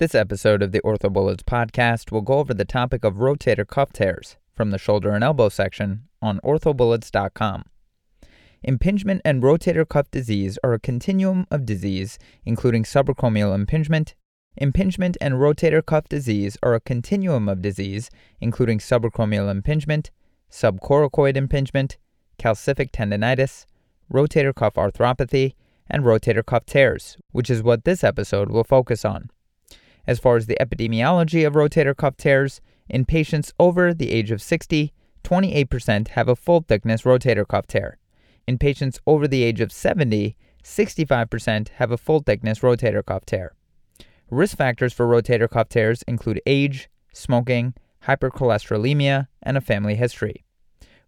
This episode of the OrthoBullets podcast will go over the topic of rotator cuff tears from the shoulder and elbow section on orthobullets.com. Impingement and rotator cuff disease are a continuum of disease, including subacromial impingement. Impingement and rotator cuff disease are a continuum of disease, including subacromial impingement, subcoracoid impingement, calcific tendonitis, rotator cuff arthropathy, and rotator cuff tears, which is what this episode will focus on. As far as the epidemiology of rotator cuff tears, in patients over the age of 60, 28% have a full thickness rotator cuff tear. In patients over the age of 70, 65% have a full thickness rotator cuff tear. Risk factors for rotator cuff tears include age, smoking, hypercholesterolemia, and a family history.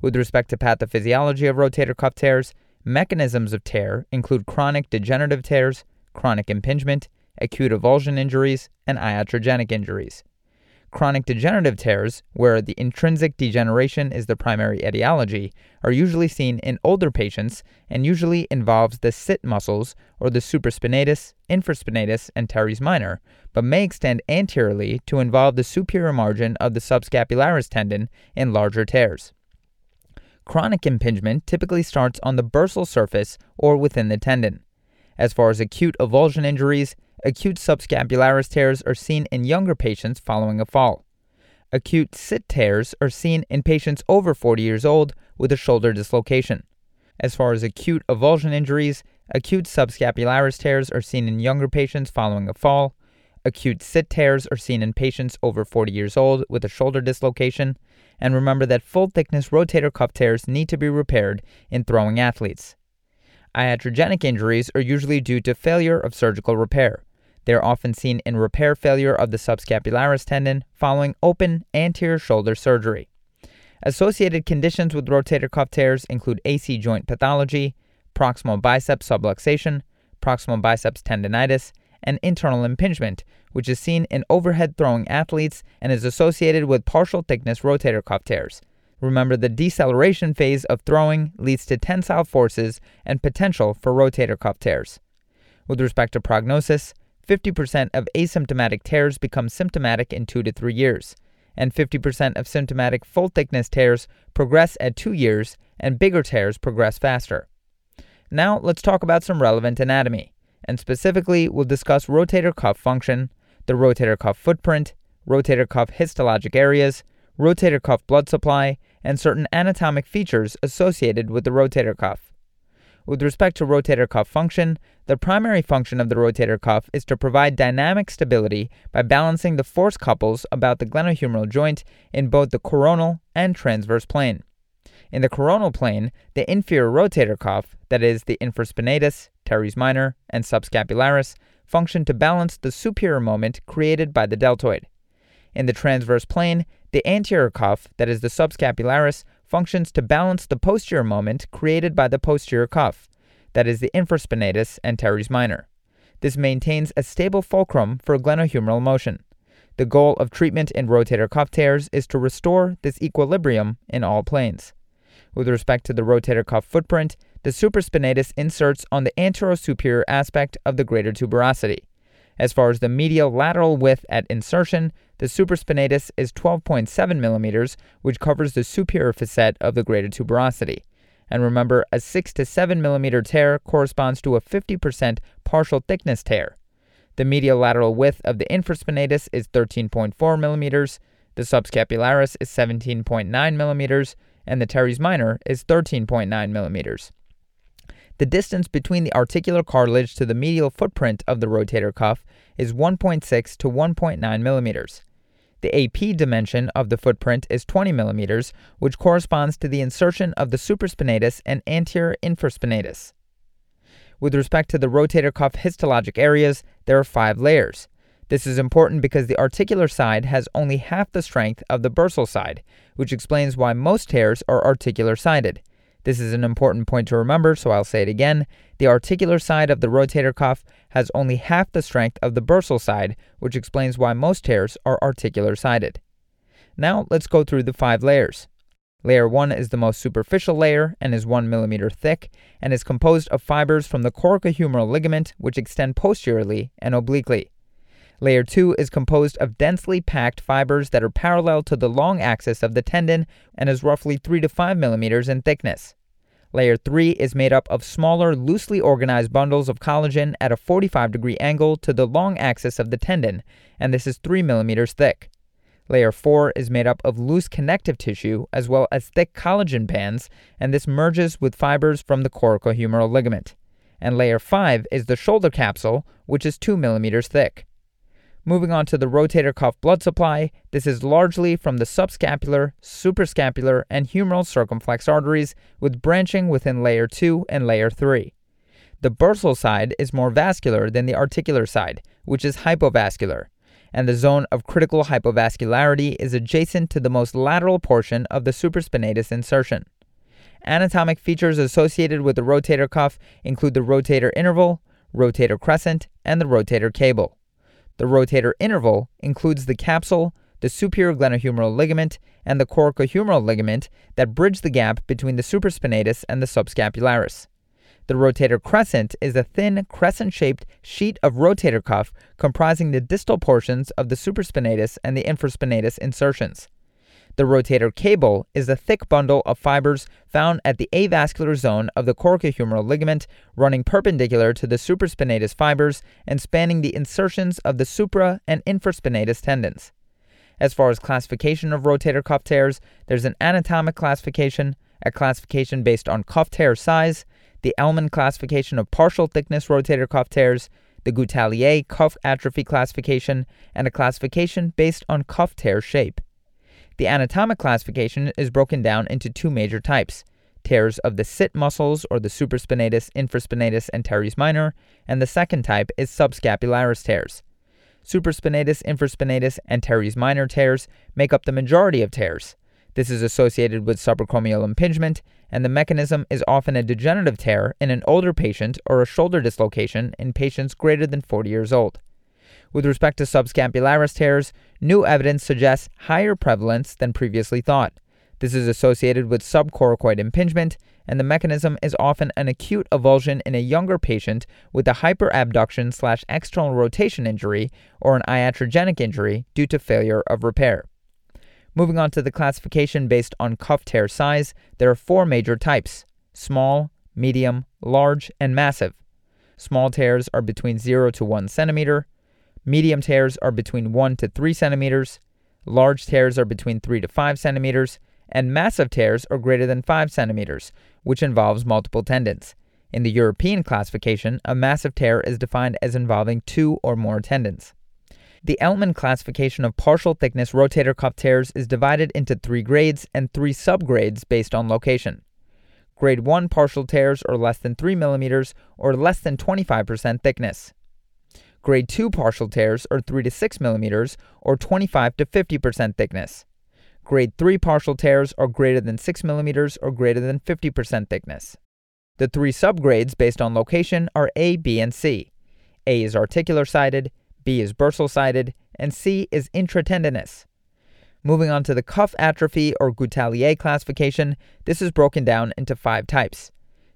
With respect to pathophysiology of rotator cuff tears, mechanisms of tear include chronic degenerative tears, chronic impingement, acute avulsion injuries, and iatrogenic injuries. Chronic degenerative tears, where the intrinsic degeneration is the primary etiology, are usually seen in older patients and usually involves the sit muscles or the supraspinatus, infraspinatus, and teres minor, but may extend anteriorly to involve the superior margin of the subscapularis tendon in larger tears. Chronic impingement typically starts on the bursal surface or within the tendon. As far as acute avulsion injuries, Acute subscapularis tears are seen in younger patients following a fall. Acute sit tears are seen in patients over 40 years old with a shoulder dislocation. As far as acute avulsion injuries, acute subscapularis tears are seen in younger patients following a fall. Acute sit tears are seen in patients over 40 years old with a shoulder dislocation. And remember that full thickness rotator cuff tears need to be repaired in throwing athletes. Iatrogenic injuries are usually due to failure of surgical repair. They are often seen in repair failure of the subscapularis tendon following open anterior shoulder surgery. Associated conditions with rotator cuff tears include AC joint pathology, proximal biceps subluxation, proximal biceps tendonitis, and internal impingement, which is seen in overhead throwing athletes and is associated with partial thickness rotator cuff tears. Remember, the deceleration phase of throwing leads to tensile forces and potential for rotator cuff tears. With respect to prognosis, 50% of asymptomatic tears become symptomatic in 2 to 3 years, and 50% of symptomatic full thickness tears progress at 2 years, and bigger tears progress faster. Now, let's talk about some relevant anatomy, and specifically, we'll discuss rotator cuff function, the rotator cuff footprint, rotator cuff histologic areas, rotator cuff blood supply, and certain anatomic features associated with the rotator cuff. With respect to rotator cuff function, the primary function of the rotator cuff is to provide dynamic stability by balancing the force couples about the glenohumeral joint in both the coronal and transverse plane. In the coronal plane, the inferior rotator cuff, that is, the infraspinatus, teres minor, and subscapularis, function to balance the superior moment created by the deltoid. In the transverse plane, the anterior cuff, that is, the subscapularis, functions to balance the posterior moment created by the posterior cuff, that is, the infraspinatus and teres minor. This maintains a stable fulcrum for glenohumeral motion. The goal of treatment in rotator cuff tears is to restore this equilibrium in all planes. With respect to the rotator cuff footprint, the supraspinatus inserts on the anterosuperior aspect of the greater tuberosity. As far as the medial lateral width at insertion, the supraspinatus is 12.7 millimeters, which covers the superior facet of the greater tuberosity. And remember, a 6 to 7 millimeter tear corresponds to a 50% partial thickness tear. The medial lateral width of the infraspinatus is 13.4 millimeters, the subscapularis is 17.9 millimeters, and the teres minor is 13.9 millimeters. The distance between the articular cartilage to the medial footprint of the rotator cuff is 1.6 to 1.9 millimeters. The AP dimension of the footprint is 20 millimeters, which corresponds to the insertion of the supraspinatus and anterior infraspinatus. With respect to the rotator cuff histologic areas, there are five layers. This is important because the articular side has only half the strength of the bursal side, which explains why most tears are articular sided. This is an important point to remember, so I'll say it again. The articular side of the rotator cuff has only half the strength of the bursal side, which explains why most tears are articular sided. Now let's go through the five layers. Layer 1 is the most superficial layer and is 1 millimeter thick and is composed of fibers from the coracohumeral ligament which extend posteriorly and obliquely. Layer 2 is composed of densely packed fibers that are parallel to the long axis of the tendon and is roughly 3 to 5 millimeters in thickness. Layer 3 is made up of smaller, loosely organized bundles of collagen at a 45 degree angle to the long axis of the tendon, and this is 3 millimeters thick. Layer 4 is made up of loose connective tissue as well as thick collagen bands, and this merges with fibers from the coracohumeral ligament. And layer 5 is the shoulder capsule, which is 2 millimeters thick. Moving on to the rotator cuff blood supply, this is largely from the subscapular, suprascapular, and humeral circumflex arteries, with branching within layer 2 and layer 3. The bursal side is more vascular than the articular side, which is hypovascular, and the zone of critical hypovascularity is adjacent to the most lateral portion of the supraspinatus insertion. Anatomic features associated with the rotator cuff include the rotator interval, rotator crescent, and the rotator cable. The rotator interval includes the capsule, the superior glenohumeral ligament, and the coracohumeral ligament that bridge the gap between the supraspinatus and the subscapularis. The rotator crescent is a thin, crescent shaped sheet of rotator cuff comprising the distal portions of the supraspinatus and the infraspinatus insertions. The rotator cable is a thick bundle of fibers found at the avascular zone of the coracohumeral ligament, running perpendicular to the supraspinatus fibers and spanning the insertions of the supra and infraspinatus tendons. As far as classification of rotator cuff tears, there's an anatomic classification, a classification based on cuff tear size, the Ellman classification of partial thickness rotator cuff tears, the Goutallier cuff atrophy classification, and a classification based on cuff tear shape. The anatomic classification is broken down into two major types tears of the sit muscles or the supraspinatus, infraspinatus, and teres minor, and the second type is subscapularis tears. Supraspinatus, infraspinatus, and teres minor tears make up the majority of tears. This is associated with subacromial impingement, and the mechanism is often a degenerative tear in an older patient or a shoulder dislocation in patients greater than 40 years old. With respect to subscapularis tears, new evidence suggests higher prevalence than previously thought. This is associated with subcoracoid impingement, and the mechanism is often an acute avulsion in a younger patient with a hyperabduction slash external rotation injury or an iatrogenic injury due to failure of repair. Moving on to the classification based on cuff tear size, there are four major types small, medium, large, and massive. Small tears are between 0 to 1 centimeter, Medium tears are between 1 to 3 centimeters, large tears are between 3 to 5 centimeters, and massive tears are greater than 5 centimeters, which involves multiple tendons. In the European classification, a massive tear is defined as involving two or more tendons. The Ellman classification of partial thickness rotator cuff tears is divided into three grades and three subgrades based on location. Grade 1 partial tears are less than 3 millimeters or less than 25% thickness. Grade 2 partial tears are 3 to 6 millimeters or 25 to 50% thickness. Grade 3 partial tears are greater than 6 millimeters or greater than 50% thickness. The three subgrades based on location are A, B, and C. A is articular sided, B is bursal sided, and C is intratendinous. Moving on to the cuff atrophy or Goutallier classification, this is broken down into five types.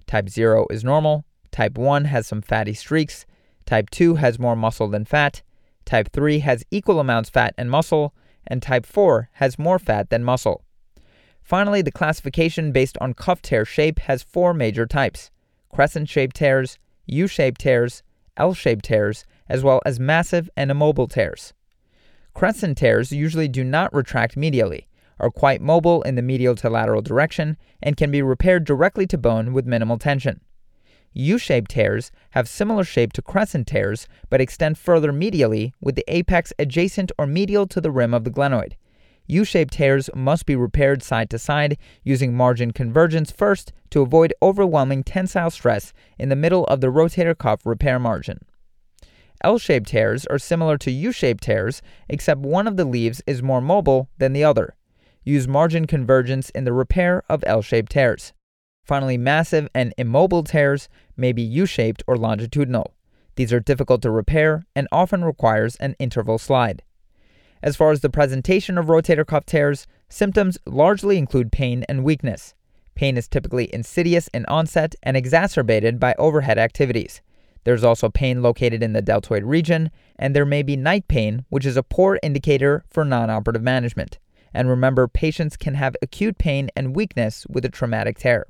Type 0 is normal, Type 1 has some fatty streaks, Type 2 has more muscle than fat. Type 3 has equal amounts fat and muscle. And type 4 has more fat than muscle. Finally, the classification based on cuff tear shape has four major types crescent shaped tears, U shaped tears, L shaped tears, as well as massive and immobile tears. Crescent tears usually do not retract medially, are quite mobile in the medial to lateral direction, and can be repaired directly to bone with minimal tension. U-shaped tears have similar shape to crescent tears, but extend further medially with the apex adjacent or medial to the rim of the glenoid. U-shaped tears must be repaired side to side using margin convergence first to avoid overwhelming tensile stress in the middle of the rotator cuff repair margin. L-shaped tears are similar to U-shaped tears, except one of the leaves is more mobile than the other. Use margin convergence in the repair of L-shaped tears. Finally, massive and immobile tears may be U-shaped or longitudinal. These are difficult to repair and often requires an interval slide. As far as the presentation of rotator cuff tears, symptoms largely include pain and weakness. Pain is typically insidious in onset and exacerbated by overhead activities. There's also pain located in the deltoid region, and there may be night pain, which is a poor indicator for non operative management. And remember, patients can have acute pain and weakness with a traumatic tear.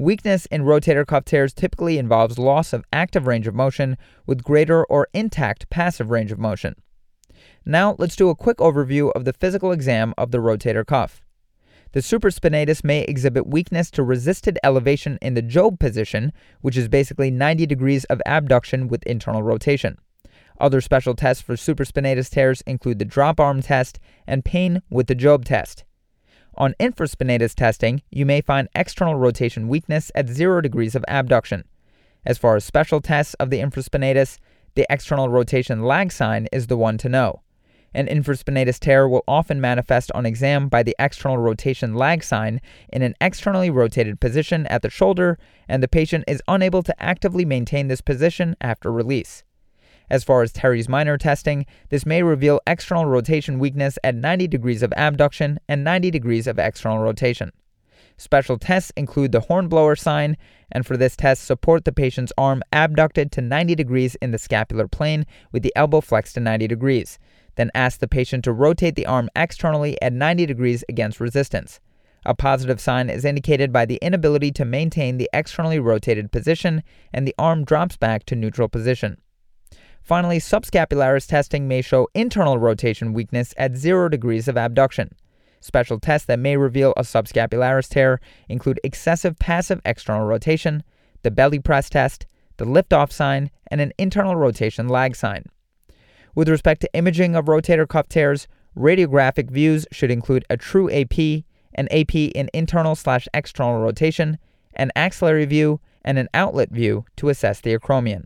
Weakness in rotator cuff tears typically involves loss of active range of motion with greater or intact passive range of motion. Now, let's do a quick overview of the physical exam of the rotator cuff. The supraspinatus may exhibit weakness to resisted elevation in the Jobe position, which is basically 90 degrees of abduction with internal rotation. Other special tests for supraspinatus tears include the drop arm test and pain with the Jobe test. On infraspinatus testing, you may find external rotation weakness at 0 degrees of abduction. As far as special tests of the infraspinatus, the external rotation lag sign is the one to know. An infraspinatus tear will often manifest on exam by the external rotation lag sign in an externally rotated position at the shoulder, and the patient is unable to actively maintain this position after release. As far as teres minor testing, this may reveal external rotation weakness at 90 degrees of abduction and 90 degrees of external rotation. Special tests include the hornblower sign, and for this test, support the patient's arm abducted to 90 degrees in the scapular plane with the elbow flexed to 90 degrees. Then ask the patient to rotate the arm externally at 90 degrees against resistance. A positive sign is indicated by the inability to maintain the externally rotated position, and the arm drops back to neutral position. Finally, subscapularis testing may show internal rotation weakness at 0 degrees of abduction. Special tests that may reveal a subscapularis tear include excessive passive external rotation, the belly press test, the lift-off sign, and an internal rotation lag sign. With respect to imaging of rotator cuff tears, radiographic views should include a true AP, an AP in internal slash external rotation, an axillary view, and an outlet view to assess the acromion.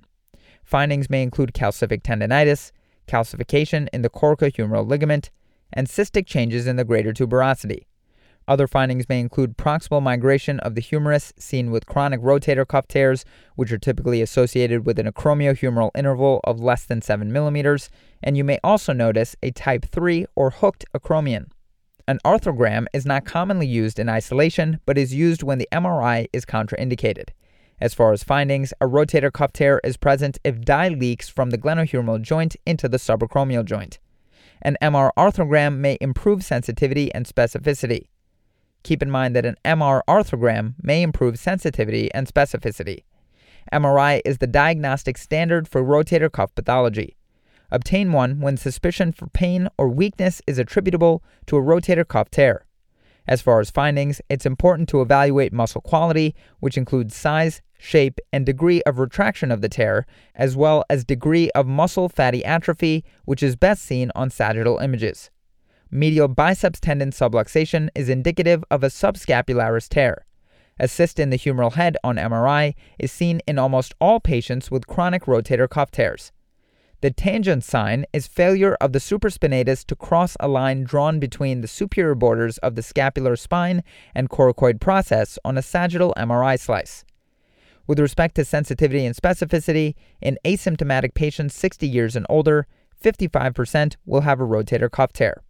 Findings may include calcific tendonitis, calcification in the coracohumeral ligament, and cystic changes in the greater tuberosity. Other findings may include proximal migration of the humerus seen with chronic rotator cuff tears, which are typically associated with an acromiohumeral interval of less than 7 millimeters, and you may also notice a type 3 or hooked acromion. An arthrogram is not commonly used in isolation, but is used when the MRI is contraindicated. As far as findings, a rotator cuff tear is present if dye leaks from the glenohumeral joint into the subacromial joint. An MR arthrogram may improve sensitivity and specificity. Keep in mind that an MR arthrogram may improve sensitivity and specificity. MRI is the diagnostic standard for rotator cuff pathology. Obtain one when suspicion for pain or weakness is attributable to a rotator cuff tear. As far as findings, it's important to evaluate muscle quality, which includes size, shape, and degree of retraction of the tear, as well as degree of muscle fatty atrophy, which is best seen on sagittal images. Medial biceps tendon subluxation is indicative of a subscapularis tear. A cyst in the humeral head on MRI is seen in almost all patients with chronic rotator cuff tears. The tangent sign is failure of the supraspinatus to cross a line drawn between the superior borders of the scapular spine and coracoid process on a sagittal MRI slice. With respect to sensitivity and specificity, in asymptomatic patients 60 years and older, 55% will have a rotator cuff tear.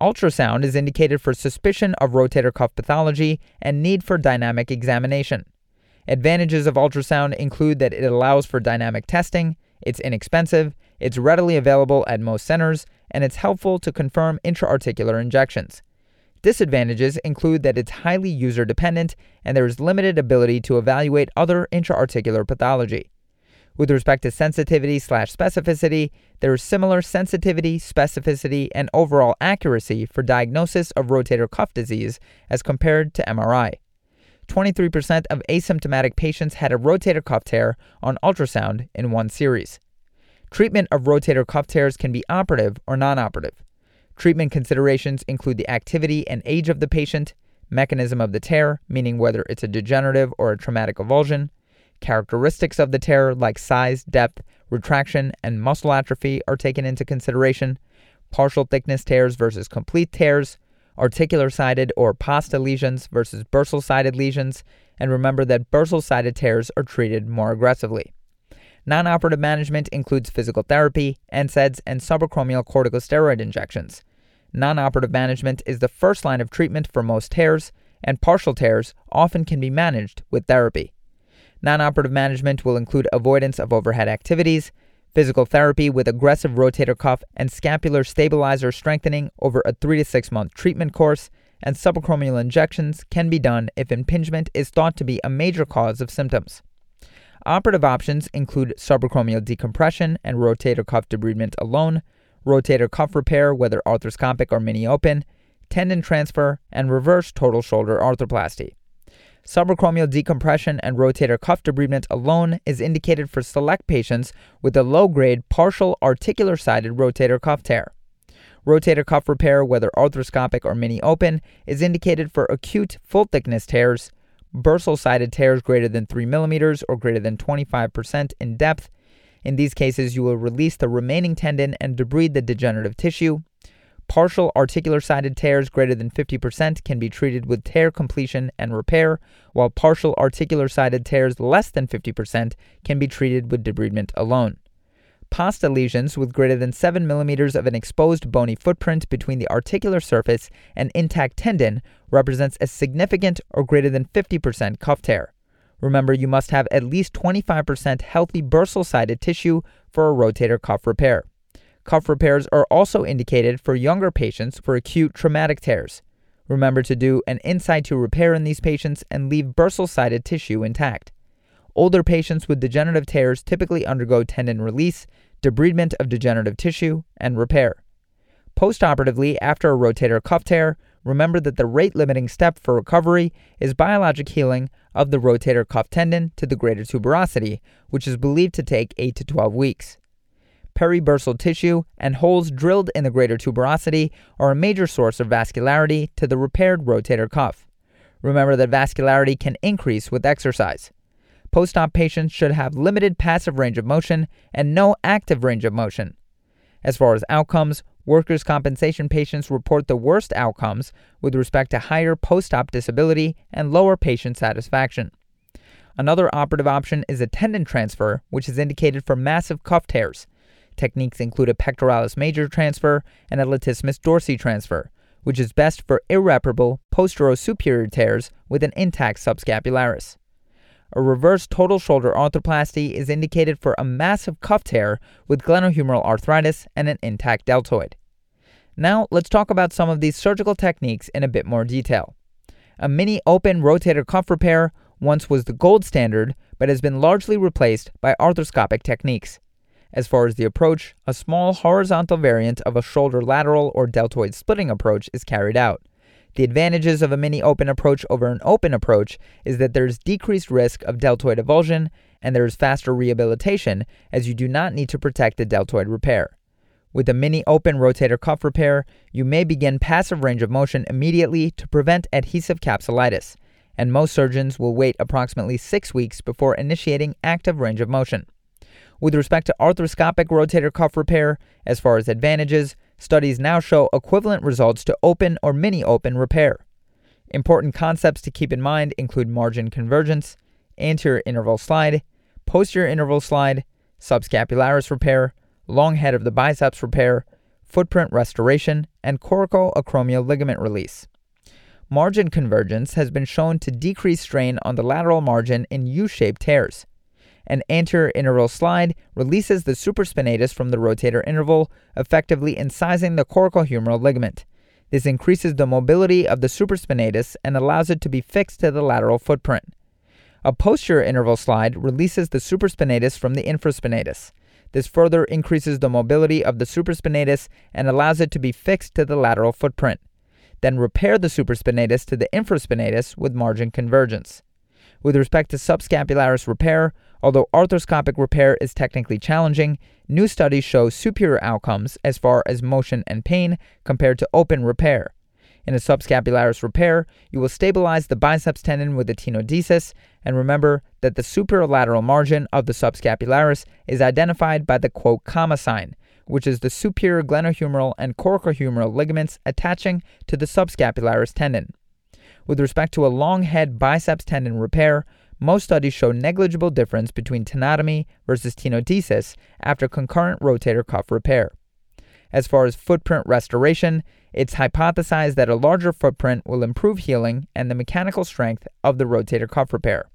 Ultrasound is indicated for suspicion of rotator cuff pathology and need for dynamic examination. Advantages of ultrasound include that it allows for dynamic testing, it's inexpensive, it's readily available at most centers, and it's helpful to confirm intraarticular injections. Disadvantages include that it's highly user dependent and there is limited ability to evaluate other intraarticular pathology. With respect to sensitivity slash specificity, there is similar sensitivity, specificity, and overall accuracy for diagnosis of rotator cuff disease as compared to MRI. 23% of asymptomatic patients had a rotator cuff tear on ultrasound in one series. Treatment of rotator cuff tears can be operative or non operative. Treatment considerations include the activity and age of the patient, mechanism of the tear, meaning whether it's a degenerative or a traumatic avulsion, characteristics of the tear like size, depth, retraction, and muscle atrophy are taken into consideration, partial thickness tears versus complete tears, articular sided or PASTA lesions versus bursal sided lesions, and remember that bursal sided tears are treated more aggressively. Non operative management includes physical therapy, NSAIDs, and subacromial corticosteroid injections. Non operative management is the first line of treatment for most tears, and partial tears often can be managed with therapy. Non-operative management will include avoidance of overhead activities, physical therapy with aggressive rotator cuff and scapular stabilizer strengthening over a 3 to 6 month treatment course, and subacromial injections can be done if impingement is thought to be a major cause of symptoms. Operative options include subacromial decompression and rotator cuff debridement alone, rotator cuff repair, whether arthroscopic or mini open, tendon transfer, and reverse total shoulder arthroplasty. Subacromial decompression and rotator cuff debridement alone is indicated for select patients with a low grade partial articular sided rotator cuff tear. Rotator cuff repair, whether arthroscopic or mini open, is indicated for acute full thickness tears, bursal sided tears greater than 3 millimeters or greater than 25% in depth. In these cases, you will release the remaining tendon and debride the degenerative tissue. Partial articular sided tears greater than 50% can be treated with tear completion and repair, while partial articular sided tears less than 50% can be treated with debridement alone. PASTA lesions with greater than 7 millimeters of an exposed bony footprint between the articular surface and intact tendon represents a significant or greater than 50% cuff tear. Remember, you must have at least 25% healthy bursal sided tissue for a rotator cuff repair. Cuff repairs are also indicated for younger patients for acute traumatic tears. Remember to do an in situ repair in these patients and leave bursal sided tissue intact. Older patients with degenerative tears typically undergo tendon release, debridement of degenerative tissue, and repair. Postoperatively, after a rotator cuff tear, remember that the rate limiting step for recovery is biologic healing of the rotator cuff tendon to the greater tuberosity, which is believed to take 8 to 12 weeks peribursal tissue, and holes drilled in the greater tuberosity are a major source of vascularity to the repaired rotator cuff. Remember that vascularity can increase with exercise. Post op patients should have limited passive range of motion and no active range of motion. As far as outcomes, workers' compensation patients report the worst outcomes with respect to higher post op disability and lower patient satisfaction. Another operative option is a tendon transfer, which is indicated for massive cuff tears. Techniques include a pectoralis major transfer and a latissimus dorsi transfer, which is best for irreparable posterior-superior tears with an intact subscapularis. A reverse total shoulder arthroplasty is indicated for a massive cuff tear with glenohumeral arthritis and an intact deltoid. Now, let's talk about some of these surgical techniques in a bit more detail. A mini open rotator cuff repair once was the gold standard, but has been largely replaced by arthroscopic techniques. As far as the approach, a small horizontal variant of a shoulder lateral or deltoid splitting approach is carried out. The advantages of a mini open approach over an open approach is that there's decreased risk of deltoid avulsion and there is faster rehabilitation as you do not need to protect the deltoid repair. With a mini open rotator cuff repair, you may begin passive range of motion immediately to prevent adhesive capsulitis, and most surgeons will wait approximately six weeks before initiating active range of motion. With respect to arthroscopic rotator cuff repair, as far as advantages, studies now show equivalent results to open or mini open repair. Important concepts to keep in mind include margin convergence, anterior interval slide, posterior interval slide, subscapularis repair, long head of the biceps repair, footprint restoration, and coracoacromial ligament release. Margin convergence has been shown to decrease strain on the lateral margin in U shaped tears. An anterior interval slide releases the supraspinatus from the rotator interval, effectively incising the coracohumeral ligament. This increases the mobility of the supraspinatus and allows it to be fixed to the lateral footprint. A posterior interval slide releases the supraspinatus from the infraspinatus. This further increases the mobility of the supraspinatus and allows it to be fixed to the lateral footprint. Then repair the supraspinatus to the infraspinatus with margin convergence. With respect to subscapularis repair, although arthroscopic repair is technically challenging, new studies show superior outcomes as far as motion and pain compared to open repair. In a subscapularis repair, you will stabilize the biceps tendon with a tenodesis, and remember that the superolateral margin of the subscapularis is identified by the quote comma sign, which is the superior glenohumeral and coracohumeral ligaments attaching to the subscapularis tendon. With respect to a long head biceps tendon repair, most studies show negligible difference between tenotomy versus tenodesis after concurrent rotator cuff repair. As far as footprint restoration, it's hypothesized that a larger footprint will improve healing and the mechanical strength of the rotator cuff repair.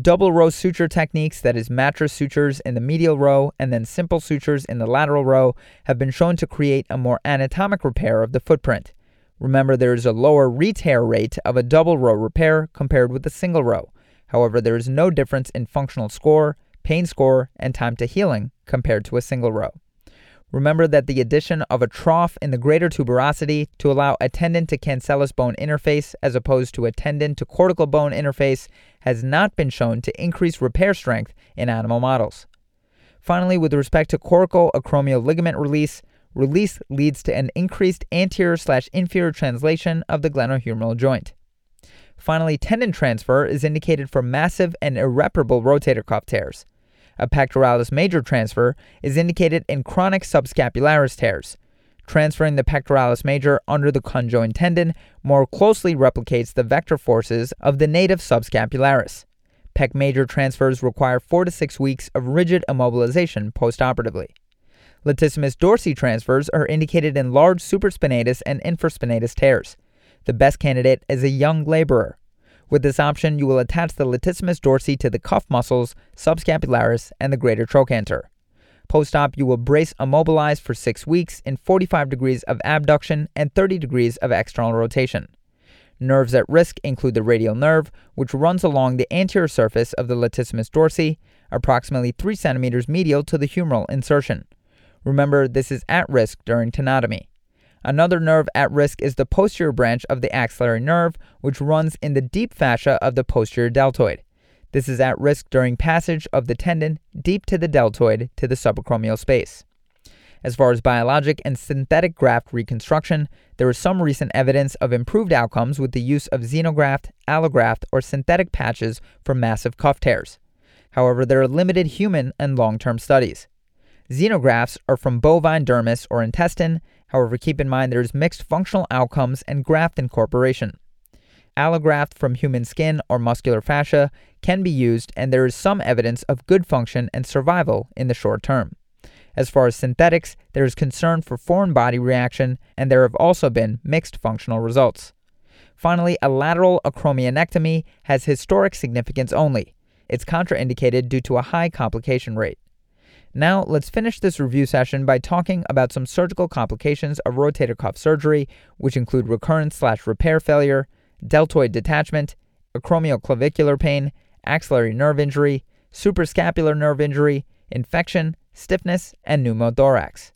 Double row suture techniques, that is, mattress sutures in the medial row and then simple sutures in the lateral row, have been shown to create a more anatomic repair of the footprint. Remember, there is a lower retear rate of a double row repair compared with a single row. However, there is no difference in functional score, pain score, and time to healing compared to a single row. Remember that the addition of a trough in the greater tuberosity to allow a tendon to cancellous bone interface as opposed to a tendon to cortical bone interface has not been shown to increase repair strength in animal models. Finally, with respect to coracoacromial ligament release, release leads to an increased anterior slash inferior translation of the glenohumeral joint. Finally, tendon transfer is indicated for massive and irreparable rotator cuff tears. A pectoralis major transfer is indicated in chronic subscapularis tears. Transferring the pectoralis major under the conjoined tendon more closely replicates the vector forces of the native subscapularis. Pec major transfers require 4 to 6 weeks of rigid immobilization postoperatively. Latissimus dorsi transfers are indicated in large supraspinatus and infraspinatus tears. The best candidate is a young laborer. With this option, you will attach the latissimus dorsi to the cuff muscles, subscapularis, and the greater trochanter. Post-op, you will brace immobilize for 6 weeks in 45 degrees of abduction and 30 degrees of external rotation. Nerves at risk include the radial nerve, which runs along the anterior surface of the latissimus dorsi, approximately 3 centimeters medial to the humeral insertion. Remember, this is at risk during tenotomy. Another nerve at risk is the posterior branch of the axillary nerve, which runs in the deep fascia of the posterior deltoid. This is at risk during passage of the tendon deep to the deltoid to the subacromial space. As far as biologic and synthetic graft reconstruction, there is some recent evidence of improved outcomes with the use of xenograft, allograft, or synthetic patches for massive cuff tears. However, there are limited human and long term studies. Xenografts are from bovine dermis or intestine However, keep in mind there's mixed functional outcomes and graft incorporation. Allograft from human skin or muscular fascia can be used, and there is some evidence of good function and survival in the short term. As far as synthetics, there is concern for foreign body reaction, and there have also been mixed functional results. Finally, a lateral acromionectomy has historic significance only. It's contraindicated due to a high complication rate. Now, let's finish this review session by talking about some surgical complications of rotator cuff surgery, which include recurrence slash repair failure, deltoid detachment, acromioclavicular pain, axillary nerve injury, suprascapular nerve injury, infection, stiffness, and pneumothorax.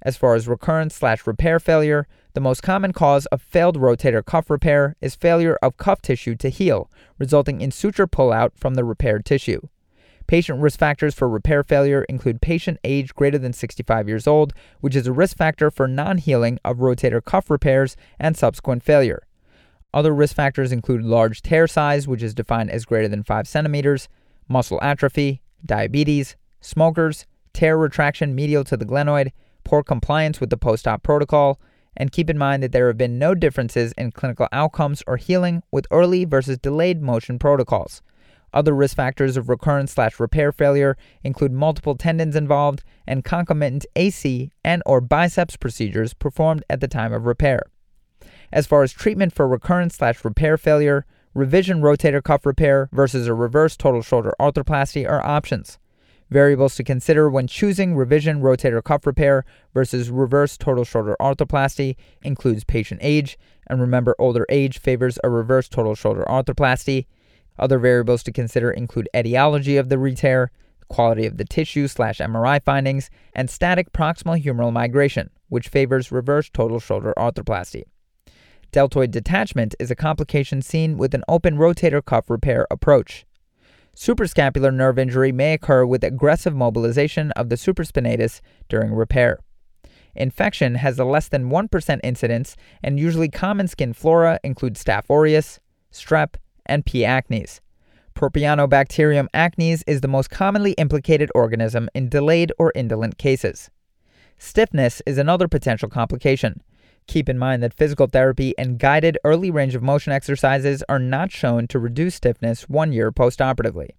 As far as recurrence slash repair failure, the most common cause of failed rotator cuff repair is failure of cuff tissue to heal, resulting in suture pullout from the repaired tissue. Patient risk factors for repair failure include patient age greater than 65 years old, which is a risk factor for non healing of rotator cuff repairs and subsequent failure. Other risk factors include large tear size, which is defined as greater than 5 centimeters, muscle atrophy, diabetes, smokers, tear retraction medial to the glenoid, poor compliance with the post op protocol, and keep in mind that there have been no differences in clinical outcomes or healing with early versus delayed motion protocols. Other risk factors of recurrence slash repair failure include multiple tendons involved and concomitant AC and or biceps procedures performed at the time of repair. As far as treatment for recurrence slash repair failure, revision rotator cuff repair versus a reverse total shoulder arthroplasty are options. Variables to consider when choosing revision rotator cuff repair versus reverse total shoulder arthroplasty includes patient age, and remember older age favors a reverse total shoulder arthroplasty other variables to consider include etiology of the retear, quality of the tissue slash MRI findings, and static proximal humeral migration, which favors reverse total shoulder arthroplasty. Deltoid detachment is a complication seen with an open rotator cuff repair approach. Suprascapular nerve injury may occur with aggressive mobilization of the supraspinatus during repair. Infection has a less than 1% incidence, and usually common skin flora include Staph aureus, strep, and P. acnes. Propionibacterium acnes is the most commonly implicated organism in delayed or indolent cases. Stiffness is another potential complication. Keep in mind that physical therapy and guided early range of motion exercises are not shown to reduce stiffness one year postoperatively.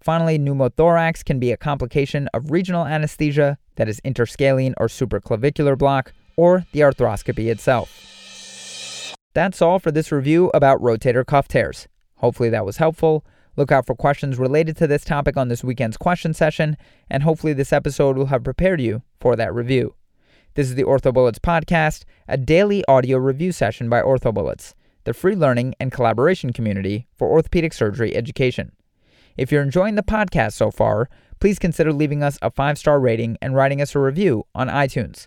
Finally, pneumothorax can be a complication of regional anesthesia, that is, interscalene or supraclavicular block, or the arthroscopy itself. That's all for this review about rotator cuff tears. Hopefully that was helpful. Look out for questions related to this topic on this weekend's question session, and hopefully, this episode will have prepared you for that review. This is the OrthoBullets podcast, a daily audio review session by OrthoBullets, the free learning and collaboration community for orthopedic surgery education. If you're enjoying the podcast so far, please consider leaving us a five star rating and writing us a review on iTunes.